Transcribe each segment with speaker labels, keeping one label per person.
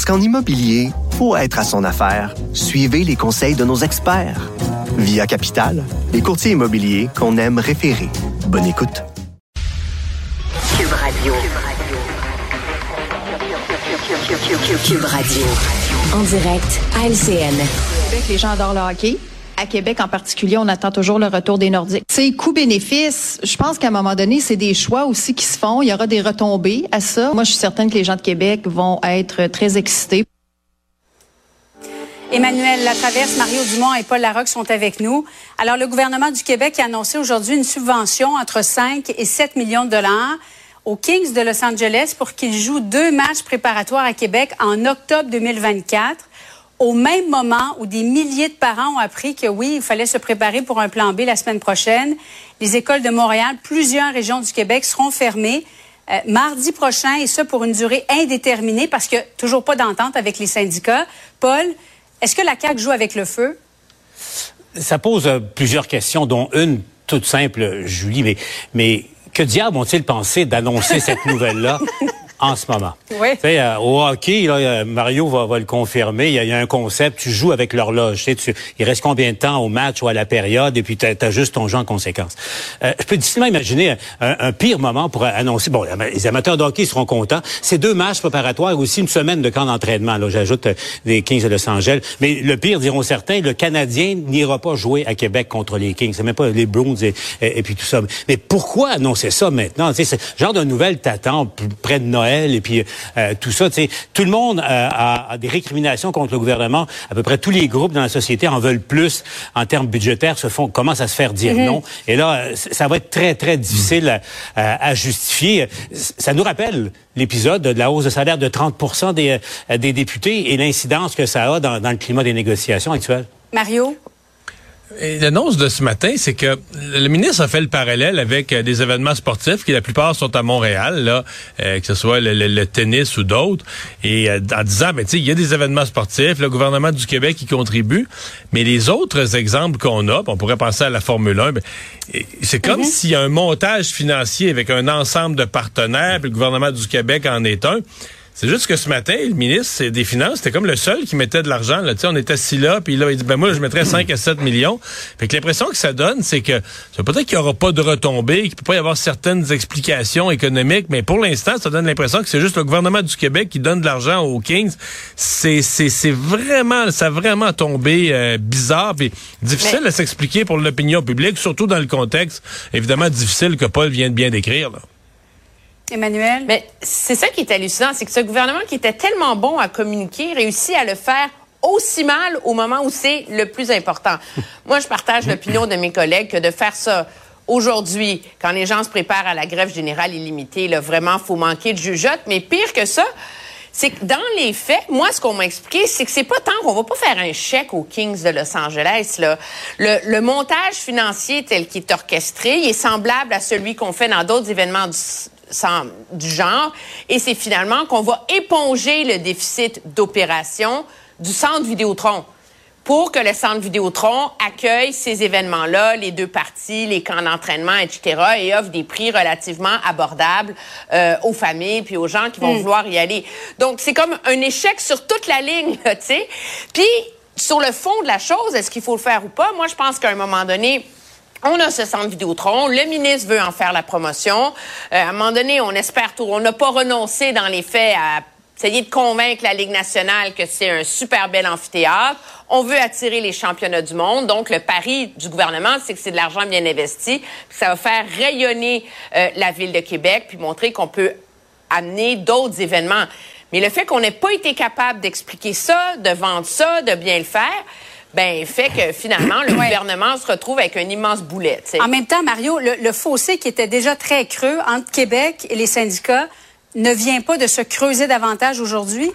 Speaker 1: Parce qu'en immobilier, pour être à son affaire, suivez les conseils de nos experts. Via Capital, les courtiers immobiliers qu'on aime référer. Bonne écoute.
Speaker 2: Cube Radio. Cube Radio. En direct à LCN.
Speaker 3: Les gens adorent le hockey. À Québec en particulier, on attend toujours le retour des Nordiques. C'est coût-bénéfice. Je pense qu'à un moment donné, c'est des choix aussi qui se font. Il y aura des retombées à ça. Moi, je suis certaine que les gens de Québec vont être très excités.
Speaker 4: Emmanuel Latraverse, Mario Dumont et Paul Larocque sont avec nous. Alors, le gouvernement du Québec a annoncé aujourd'hui une subvention entre 5 et 7 millions de dollars aux Kings de Los Angeles pour qu'ils jouent deux matchs préparatoires à Québec en octobre 2024 au même moment où des milliers de parents ont appris que oui, il fallait se préparer pour un plan B la semaine prochaine, les écoles de Montréal, plusieurs régions du Québec seront fermées euh, mardi prochain et ce pour une durée indéterminée parce que toujours pas d'entente avec les syndicats. Paul, est-ce que la CAQ joue avec le feu?
Speaker 5: Ça pose euh, plusieurs questions, dont une toute simple, Julie, mais, mais que diable ont-ils pensé d'annoncer cette nouvelle-là? En ce moment.
Speaker 4: Oui.
Speaker 5: Euh, au hockey, là, euh, Mario va, va le confirmer. Il y, a, il y, a, un concept. Tu joues avec l'horloge. Tu sais, il reste combien de temps au match ou à la période, et puis tu as, juste ton jeu en conséquence. Euh, je peux difficilement imaginer un, un, pire moment pour annoncer. Bon, les amateurs de hockey seront contents. C'est deux matchs préparatoires, aussi une semaine de camp d'entraînement. Là, j'ajoute les Kings de Los Angeles. Mais le pire, diront certains, le Canadien n'ira pas jouer à Québec contre les Kings. C'est même pas les Bruins et, et, et, puis tout ça. Mais pourquoi annoncer ça maintenant? Tu sais, genre de nouvelle t'attend près de Noël et puis euh, tout ça. Tout le monde euh, a, a, des récriminations contre le gouvernement. À peu près tous les groupes dans la société en veulent plus en termes budgétaires, se font commencent à se faire dire mm -hmm. non. Et là, ça va être très très difficile à, à justifier. Ça nous rappelle l'épisode de la hausse de salaire de 30 des, des députés et l'incidence que ça a dans, dans le climat des négociations actuelles.
Speaker 4: Mario?
Speaker 6: L'annonce de ce matin, c'est que le ministre a fait le parallèle avec euh, des événements sportifs qui la plupart sont à Montréal, là, euh, que ce soit le, le, le tennis ou d'autres, et euh, en disant, ben, tu sais, il y a des événements sportifs, le gouvernement du Québec y contribue, mais les autres exemples qu'on a, on pourrait penser à la Formule 1, ben, c'est comme mm -hmm. s'il y a un montage financier avec un ensemble de partenaires, puis le gouvernement du Québec en est un. C'est juste que ce matin, le ministre des Finances, c'était comme le seul qui mettait de l'argent. Là. On est assis là, puis là, il dit, ben moi, je mettrais 5 à 7 millions. Fait que l'impression que ça donne, c'est que ça peut-être qu'il n'y aura pas de retombées, qu'il peut pas y avoir certaines explications économiques, mais pour l'instant, ça donne l'impression que c'est juste le gouvernement du Québec qui donne de l'argent aux Kings. C'est, c'est, c'est vraiment, ça a vraiment tombé euh, bizarre, puis difficile mais... à s'expliquer pour l'opinion publique, surtout dans le contexte, évidemment, difficile que Paul vient de bien décrire. Là.
Speaker 4: Emmanuel?
Speaker 7: Mais c'est ça qui est hallucinant, c'est que ce gouvernement qui était tellement bon à communiquer réussit à le faire aussi mal au moment où c'est le plus important. Moi, je partage l'opinion de mes collègues que de faire ça aujourd'hui, quand les gens se préparent à la grève générale illimitée, là, vraiment, faut manquer de jugeote. Mais pire que ça, c'est que dans les faits, moi, ce qu'on m'a expliqué, c'est que c'est pas tant qu'on va pas faire un chèque aux Kings de Los Angeles. Là. Le, le montage financier tel qu'il est orchestré, il est semblable à celui qu'on fait dans d'autres événements du, sans, du genre. Et c'est finalement qu'on va éponger le déficit d'opération du centre Vidéotron pour que le centre Vidéotron accueille ces événements-là, les deux parties, les camps d'entraînement, etc., et offre des prix relativement abordables euh, aux familles puis aux gens qui vont mm. vouloir y aller. Donc, c'est comme un échec sur toute la ligne, tu sais. Puis, sur le fond de la chose, est-ce qu'il faut le faire ou pas? Moi, je pense qu'à un moment donné, on a ce centre Vidéotron. Le ministre veut en faire la promotion. Euh, à un moment donné, on espère tout. On n'a pas renoncé dans les faits à essayer de convaincre la Ligue nationale que c'est un super bel amphithéâtre. On veut attirer les championnats du monde. Donc, le pari du gouvernement, c'est que c'est de l'argent bien investi. Ça va faire rayonner euh, la ville de Québec, puis montrer qu'on peut amener d'autres événements. Mais le fait qu'on n'ait pas été capable d'expliquer ça, de vendre ça, de bien le faire, ben fait que finalement le gouvernement se retrouve avec un immense boulet. T'sais.
Speaker 4: En même temps, Mario, le, le, fossé qui était déjà très creux entre Québec et les syndicats ne vient pas de se creuser davantage aujourd'hui?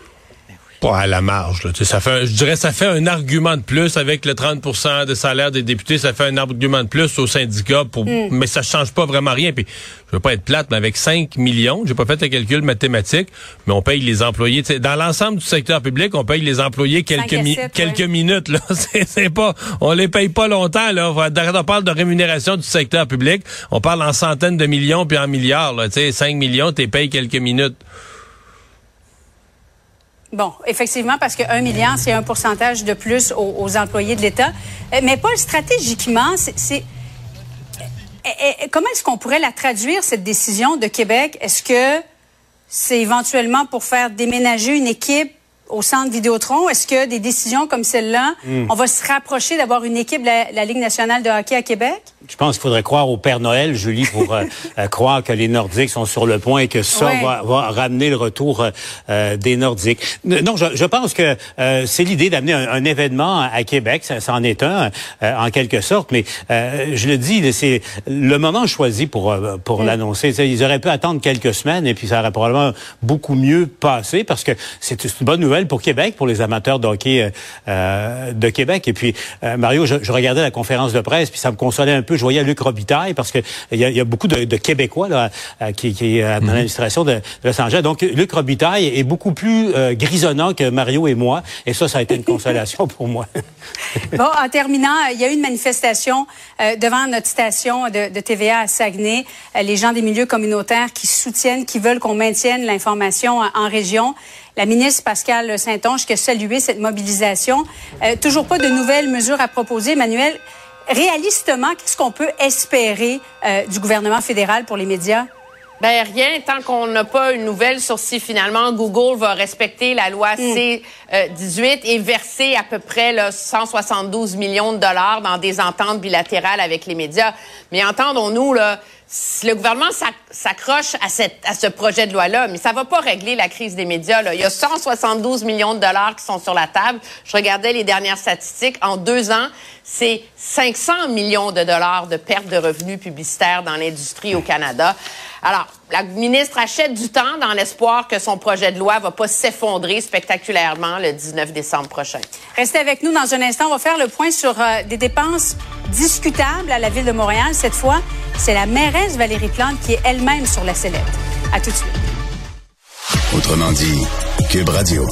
Speaker 6: Pas à la marge. Là. Tu sais, ça fait, je dirais, ça fait un argument de plus avec le 30% de salaire des députés. Ça fait un argument de plus aux syndicats, pour, mais ça change pas vraiment rien. Puis, je veux pas être plate, mais avec 5 millions, j'ai pas fait le calcul mathématique, mais on paye les employés. Tu dans l'ensemble du secteur public, on paye les employés quelques, mi- quelques
Speaker 4: ouais.
Speaker 6: minutes. Là. C'est, pas, on les paye pas longtemps. Là. On parle de rémunération du secteur public. On parle en centaines de millions puis en milliards. Là. Tu sais, 5 millions, t'es payé quelques minutes.
Speaker 4: Bon, effectivement, parce que 1 milliard, c'est un pourcentage de plus aux, employés de l'État. Euh, Mais Paul, stratégiquement, c'est... eh, eh, Comment est-ce qu'on pourrait la traduire, cette décision de Québec? Est-ce que c'est éventuellement pour faire déménager une équipe au centre Vidéotron? Est-ce que des décisions comme celle-là,
Speaker 5: Hmm.
Speaker 4: on va se rapprocher d'avoir une équipe de la, la Ligue nationale de hockey à Québec?
Speaker 5: Je pense qu'il faudrait croire au Père Noël, Julie, pour euh, euh, croire que les Nordiques sont sur le point et que ça
Speaker 4: Ouais.
Speaker 5: va, va ramener le retour euh, des Nordiques. Non, je, je pense que euh, c'est l'idée d'amener un, un événement à Québec. Ça, ça en est un, en quelque sorte. Mais je le dis, c'est le moment choisi pour pour l'annoncer. Tu sais, Ils auraient pu attendre quelques semaines et puis ça aurait probablement beaucoup mieux passé parce que c'est une bonne nouvelle pour Québec, pour les amateurs de hockey euh, euh, de Québec. Et puis euh, Mario, je, je regardais la conférence de presse puis ça me consolait un peu. Je voyais Luc Robitaille parce que il y a, y a beaucoup de, de Québécois là qui, qui est dans l'administration de, de Los Angeles. Donc Luc Robitaille est beaucoup plus euh, grisonnant que Mario et moi. Et ça, ça a été une consolation pour moi.
Speaker 4: Bon, en terminant, il y a eu une manifestation euh, devant notre station de, de TVA à Saguenay. Les gens des milieux communautaires qui soutiennent, qui veulent qu'on maintienne l'information en région. La ministre Pascal Saint-Onge qui a salué cette mobilisation. Euh, toujours pas de nouvelles mesures à proposer. Emmanuel, réalistement, qu'est-ce qu'on peut espérer euh, du gouvernement fédéral pour les médias?
Speaker 7: Ben rien, tant qu'on n'a pas une nouvelle sur si finalement Google va respecter la loi C-18 et verser à peu près là, 172 millions de dollars dans des ententes bilatérales avec les médias. Mais entendons-nous, là, le gouvernement s'ac- s'accroche à, ce projet de loi-là, mais ça va pas régler la crise des médias. Là. Il y a 172 millions de dollars qui sont sur la table. Je regardais les dernières statistiques. En deux ans, c'est 500 millions de dollars de perte de revenus publicitaires dans l'industrie au Canada. Alors, la ministre achète du temps dans l'espoir que son projet de loi va pas s'effondrer spectaculairement le 19 décembre prochain.
Speaker 4: Restez avec nous dans un instant. On va faire le point sur euh, des dépenses discutables à la ville de Montréal. Cette fois, c'est la mairesse Valérie Plante qui est elle-même sur la sellette. À tout de suite.
Speaker 8: Autrement dit, Cube Radio.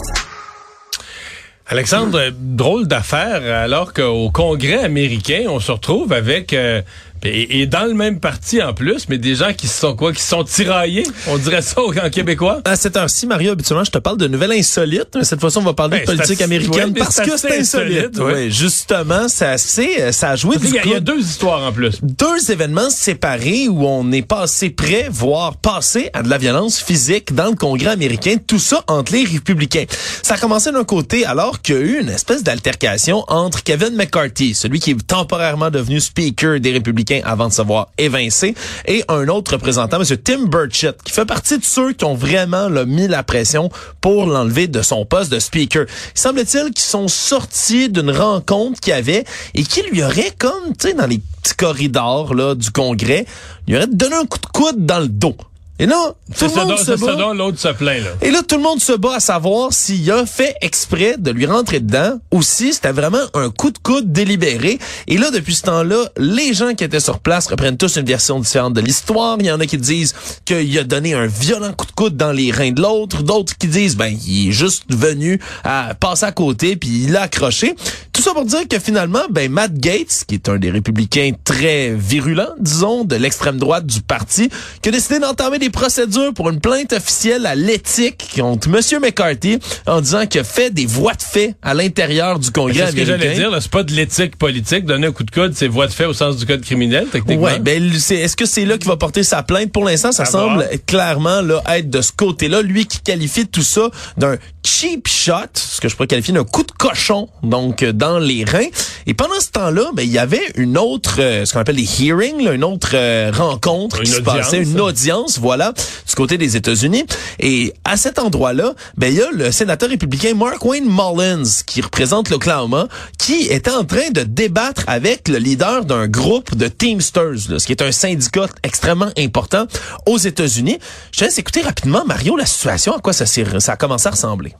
Speaker 6: Alexandre, drôle d'affaire, alors qu'au Congrès américain, on se retrouve avec, euh, et, et dans le même parti en plus, mais des gens qui sont quoi, qui sont tiraillés, on dirait ça en québécois.
Speaker 9: À cette heure-ci, Mario, habituellement, je te parle de nouvelles insolites, mais cette fois-ci, on va parler
Speaker 6: Ben,
Speaker 9: de politique
Speaker 6: c'est assez-
Speaker 9: américaine
Speaker 6: ouais,
Speaker 9: parce que c'est insolite.
Speaker 6: insolite, ouais.
Speaker 9: Ouais, justement, c'est assez, euh, ça a joué
Speaker 6: Il
Speaker 9: du
Speaker 6: y, a, il y a
Speaker 9: coude.
Speaker 6: deux histoires en plus.
Speaker 9: deux événements séparés où on est passé près, voire passé à de la violence physique dans le Congrès américain, tout ça entre les républicains. Ça a commencé d'un côté alors qu'il y a eu une espèce d'altercation entre Kevin McCarthy, celui qui est temporairement devenu speaker des républicains avant de se voir évincé, et un autre représentant, M. Tim Burchett, qui fait partie de ceux qui ont vraiment là, mis la pression pour l'enlever de son poste de speaker. Il semble-t-il qu'ils sont sortis d'une rencontre qu'il avait et qui lui aurait comme, tu sais, dans les petits corridors là, du Congrès, lui aurait donné un coup de coude dans le dos. Et là, tout le monde se bat.
Speaker 6: l'autre se plaint, là.
Speaker 9: Et là, tout le monde se bat à savoir s'il a fait exprès de lui rentrer dedans ou si c'était vraiment un coup de coude délibéré. Et là, depuis ce temps-là, les gens qui étaient sur place reprennent tous une version différente de l'histoire. Il y en a qui disent qu'il a donné un violent coup de coude dans les reins de l'autre. D'autres qui disent, ben, il est juste venu à passer à côté puis il l'a accroché. Tout ça pour dire que finalement, ben, Matt Gates, qui est un des républicains très virulents, disons, de l'extrême droite du parti, qui a décidé d'entamer des procédures pour une plainte officielle à l'éthique contre M. McCarthy en disant qu'il a fait des voies de fait à l'intérieur du Congrès
Speaker 6: C'est ce que
Speaker 9: américain.
Speaker 6: j'allais dire, c'est pas de l'éthique politique. Donner un coup de coude, c'est voie de fait au sens du code criminel, techniquement.
Speaker 9: Ouais, ben est-ce que c'est là qu'il va porter sa plainte? Pour l'instant ça
Speaker 6: À
Speaker 9: semble clairement là être de ce côté-là, lui qui qualifie tout ça d'un cheap shot, ce que je pourrais qualifier d'un coup de cochon donc dans les reins. Et pendant ce temps-là, ben il y avait une autre euh, ce qu'on appelle des hearings, là, une autre euh, rencontre
Speaker 6: Une
Speaker 9: qui se
Speaker 6: audience.
Speaker 9: passait, une audience, voilà, du côté des États-Unis. Et à cet endroit-là, ben il y a le sénateur républicain Mark Wayne Mullins qui représente l'Oklahoma, qui était en train de débattre avec le leader d'un groupe de Teamsters, là, ce qui est un syndicat extrêmement important aux États-Unis. Je te laisse écouter rapidement, Mario, la situation, à quoi ça, ça a commencé à ressembler.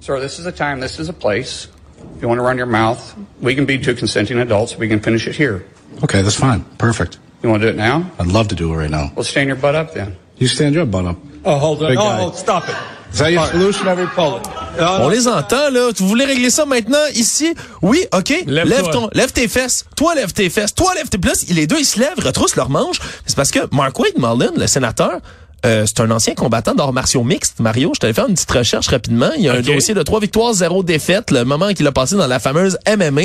Speaker 10: Sir, this is a time, this is a place. If you want to run your mouth, we can be two consenting adults. We can finish it here.
Speaker 11: Okay, that's fine. Perfect.
Speaker 10: You want to do it now?
Speaker 11: I'd love to do it right now.
Speaker 10: Well, stand your butt up then.
Speaker 11: You stand your butt up.
Speaker 10: Oh, hold
Speaker 11: Big
Speaker 10: stop it.
Speaker 11: Is that your solution, everybody?
Speaker 9: On les entend, là. Vous voulez régler ça maintenant, ici? Oui, OK. Lève, ton, lève tes fesses. Toi, lève tes fesses. Toi, lève tes... Puis les deux, ils se lèvent, retroussent leurs manches. C'est parce que Mark Wade Mullen, le sénateur, euh, c'est un ancien combattant d'arts martiaux mixtes. Mario, je t'avais fait une petite recherche rapidement. Il y a un dossier de trois victoires, zéro défaite, le moment qu'il a passé dans la fameuse MMA.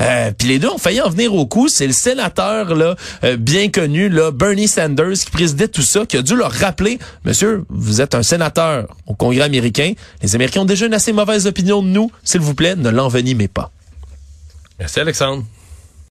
Speaker 9: Euh, Puis les deux ont failli en venir au coup. C'est le sénateur là, euh, bien connu, là, Bernie Sanders, qui présidait tout ça, qui a dû leur rappeler, Monsieur, vous êtes un sénateur au Congrès américain. Les Américains ont déjà une assez mauvaise opinion de nous. S'il vous plaît, ne l'envenimez pas.
Speaker 6: Merci, Alexandre.